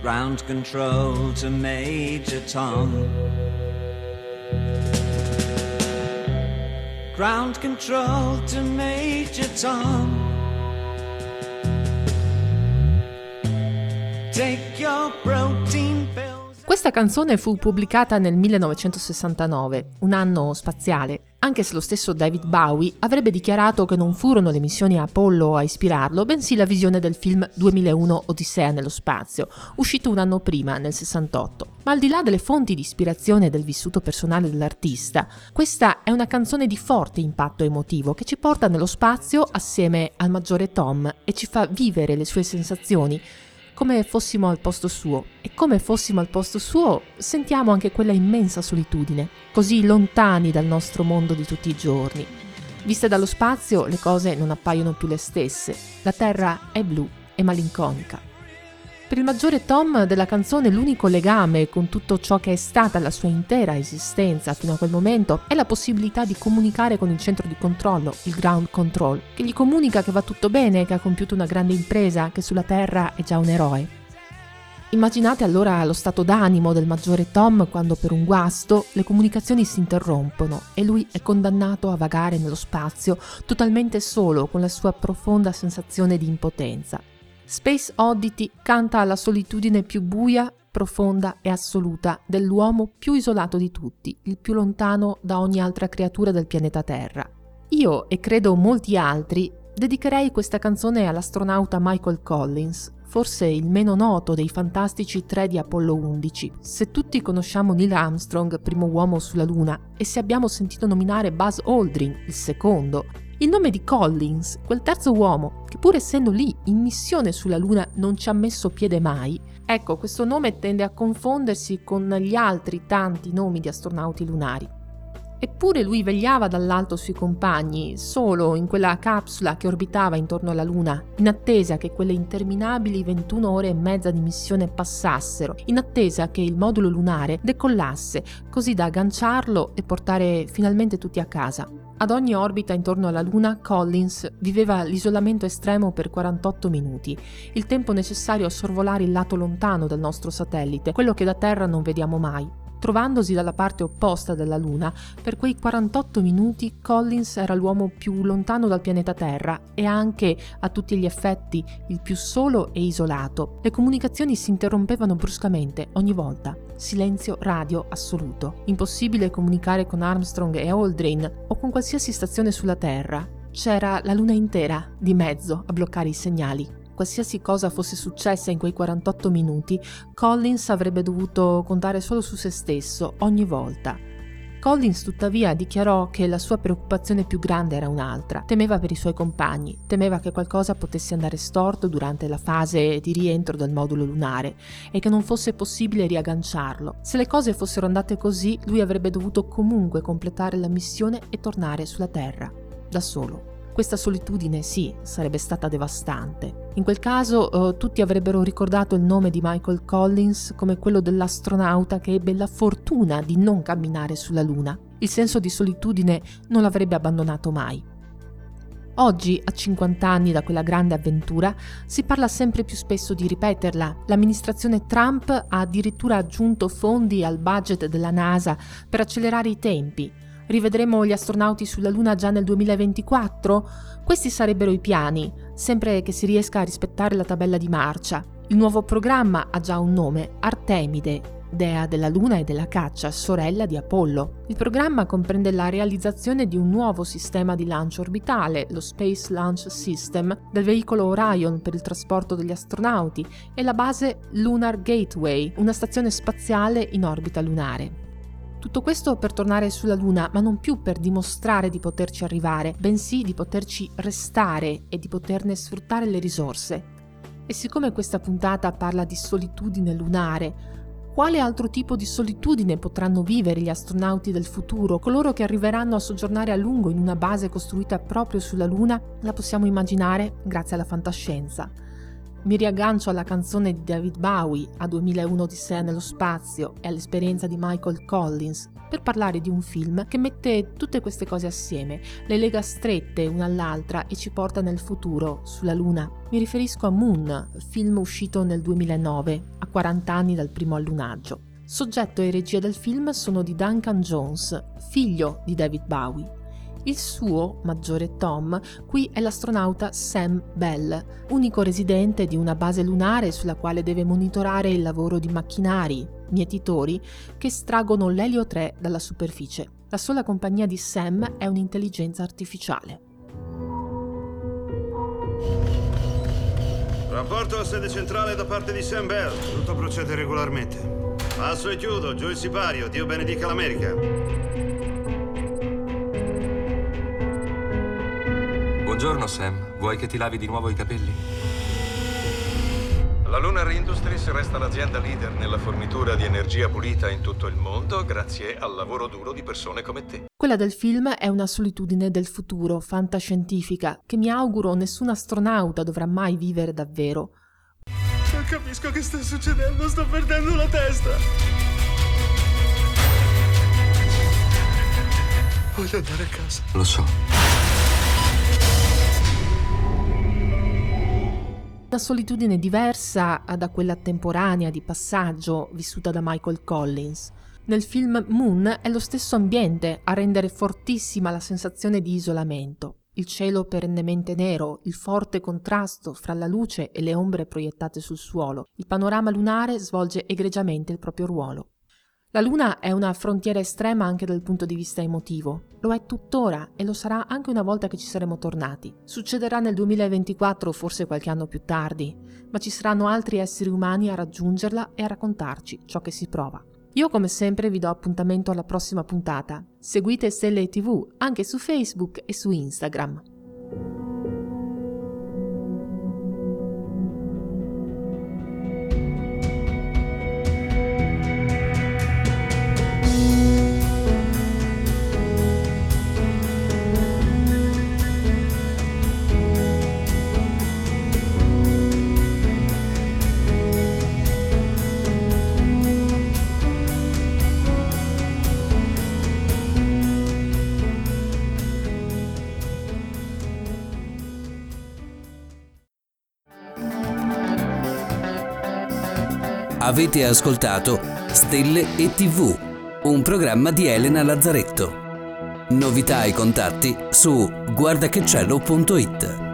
Ground control to Major Tom. Ground control to Major Tom. Take your protein. Questa canzone fu pubblicata nel 1969, un anno spaziale, anche se lo stesso David Bowie avrebbe dichiarato che non furono le missioni Apollo a ispirarlo, bensì la visione del film 2001 Odissea nello spazio, uscito un anno prima, nel 68. Ma al di là delle fonti di ispirazione e del vissuto personale dell'artista, questa è una canzone di forte impatto emotivo che ci porta nello spazio assieme al maggiore Tom e ci fa vivere le sue sensazioni come fossimo al posto suo e come fossimo al posto suo sentiamo anche quella immensa solitudine, così lontani dal nostro mondo di tutti i giorni. Viste dallo spazio le cose non appaiono più le stesse, la Terra è blu e malinconica. Per il maggiore Tom della canzone l'unico legame con tutto ciò che è stata la sua intera esistenza fino a quel momento è la possibilità di comunicare con il centro di controllo, il ground control, che gli comunica che va tutto bene, che ha compiuto una grande impresa, che sulla Terra è già un eroe. Immaginate allora lo stato d'animo del maggiore Tom quando per un guasto le comunicazioni si interrompono e lui è condannato a vagare nello spazio totalmente solo con la sua profonda sensazione di impotenza. Space Oddity canta alla solitudine più buia, profonda e assoluta dell'uomo più isolato di tutti, il più lontano da ogni altra creatura del pianeta Terra. Io, e credo molti altri, dedicherei questa canzone all'astronauta Michael Collins, forse il meno noto dei fantastici tre di Apollo 11. Se tutti conosciamo Neil Armstrong, primo uomo sulla Luna, e se abbiamo sentito nominare Buzz Aldrin, il secondo, il nome di Collins, quel terzo uomo, che pur essendo lì in missione sulla Luna non ci ha messo piede mai, ecco, questo nome tende a confondersi con gli altri tanti nomi di astronauti lunari. Eppure lui vegliava dall'alto sui compagni, solo in quella capsula che orbitava intorno alla Luna, in attesa che quelle interminabili 21 ore e mezza di missione passassero, in attesa che il modulo lunare decollasse, così da agganciarlo e portare finalmente tutti a casa. Ad ogni orbita intorno alla Luna, Collins viveva l'isolamento estremo per 48 minuti, il tempo necessario a sorvolare il lato lontano del nostro satellite, quello che da Terra non vediamo mai. Trovandosi dalla parte opposta della Luna, per quei 48 minuti Collins era l'uomo più lontano dal pianeta Terra e anche, a tutti gli effetti, il più solo e isolato. Le comunicazioni si interrompevano bruscamente ogni volta. Silenzio radio assoluto. Impossibile comunicare con Armstrong e Aldrin o con qualsiasi stazione sulla Terra. C'era la Luna intera di mezzo a bloccare i segnali qualsiasi cosa fosse successa in quei 48 minuti, Collins avrebbe dovuto contare solo su se stesso ogni volta. Collins tuttavia dichiarò che la sua preoccupazione più grande era un'altra. Temeva per i suoi compagni, temeva che qualcosa potesse andare storto durante la fase di rientro del modulo lunare e che non fosse possibile riagganciarlo. Se le cose fossero andate così, lui avrebbe dovuto comunque completare la missione e tornare sulla Terra, da solo. Questa solitudine, sì, sarebbe stata devastante. In quel caso eh, tutti avrebbero ricordato il nome di Michael Collins come quello dell'astronauta che ebbe la fortuna di non camminare sulla Luna. Il senso di solitudine non l'avrebbe abbandonato mai. Oggi, a 50 anni da quella grande avventura, si parla sempre più spesso di ripeterla. L'amministrazione Trump ha addirittura aggiunto fondi al budget della NASA per accelerare i tempi. Rivedremo gli astronauti sulla Luna già nel 2024? Questi sarebbero i piani, sempre che si riesca a rispettare la tabella di marcia. Il nuovo programma ha già un nome, Artemide, dea della Luna e della caccia, sorella di Apollo. Il programma comprende la realizzazione di un nuovo sistema di lancio orbitale, lo Space Launch System, del veicolo Orion per il trasporto degli astronauti e la base Lunar Gateway, una stazione spaziale in orbita lunare. Tutto questo per tornare sulla Luna, ma non più per dimostrare di poterci arrivare, bensì di poterci restare e di poterne sfruttare le risorse. E siccome questa puntata parla di solitudine lunare, quale altro tipo di solitudine potranno vivere gli astronauti del futuro, coloro che arriveranno a soggiornare a lungo in una base costruita proprio sulla Luna? La possiamo immaginare grazie alla fantascienza. Mi riaggancio alla canzone di David Bowie, a 2001 Odissea nello spazio e all'esperienza di Michael Collins per parlare di un film che mette tutte queste cose assieme, le lega strette una all'altra e ci porta nel futuro, sulla Luna. Mi riferisco a Moon, film uscito nel 2009, a a 40 anni dal primo allunaggio. Soggetto e regia del film sono di Duncan Jones, figlio di David Bowie. Il suo, maggiore Tom, qui è l'astronauta Sam Bell, unico residente di una base lunare sulla quale deve monitorare il lavoro di macchinari, mietitori, che estraggono l'elio 3 dalla superficie. La sola compagnia di Sam è un'intelligenza artificiale. Rapporto a sede centrale da parte di Sam Bell. Tutto procede regolarmente. Passo e chiudo, giù il sipario, Dio benedica l'America. Buongiorno Sam, vuoi che ti lavi di nuovo i capelli? La Lunar Industries resta l'azienda leader nella fornitura di energia pulita in tutto il mondo grazie al lavoro duro di persone come te. Quella del film è una solitudine del futuro, fantascientifica, che mi auguro nessun astronauta dovrà mai vivere davvero. Non capisco che sta succedendo, sto perdendo la testa. Voglio andare a casa. Lo so. Una solitudine diversa da quella temporanea di passaggio vissuta da Michael Collins. Nel film Moon è lo stesso ambiente a rendere fortissima la sensazione di isolamento. Il cielo perennemente nero, il forte contrasto fra la luce e le ombre proiettate sul suolo. Il panorama lunare svolge egregiamente il proprio ruolo. La Luna è una frontiera estrema anche dal punto di vista emotivo. Lo è tuttora e lo sarà anche una volta che ci saremo tornati. Succederà nel 2024 o forse qualche anno più tardi, ma ci saranno altri esseri umani a raggiungerla e a raccontarci ciò che si prova. Io come sempre vi do appuntamento alla prossima puntata. Seguite Stelle TV anche su Facebook e su Instagram. Avete ascoltato Stelle e TV, un programma di Elena Lazzaretto. Novità e contatti su guardachecielo.it.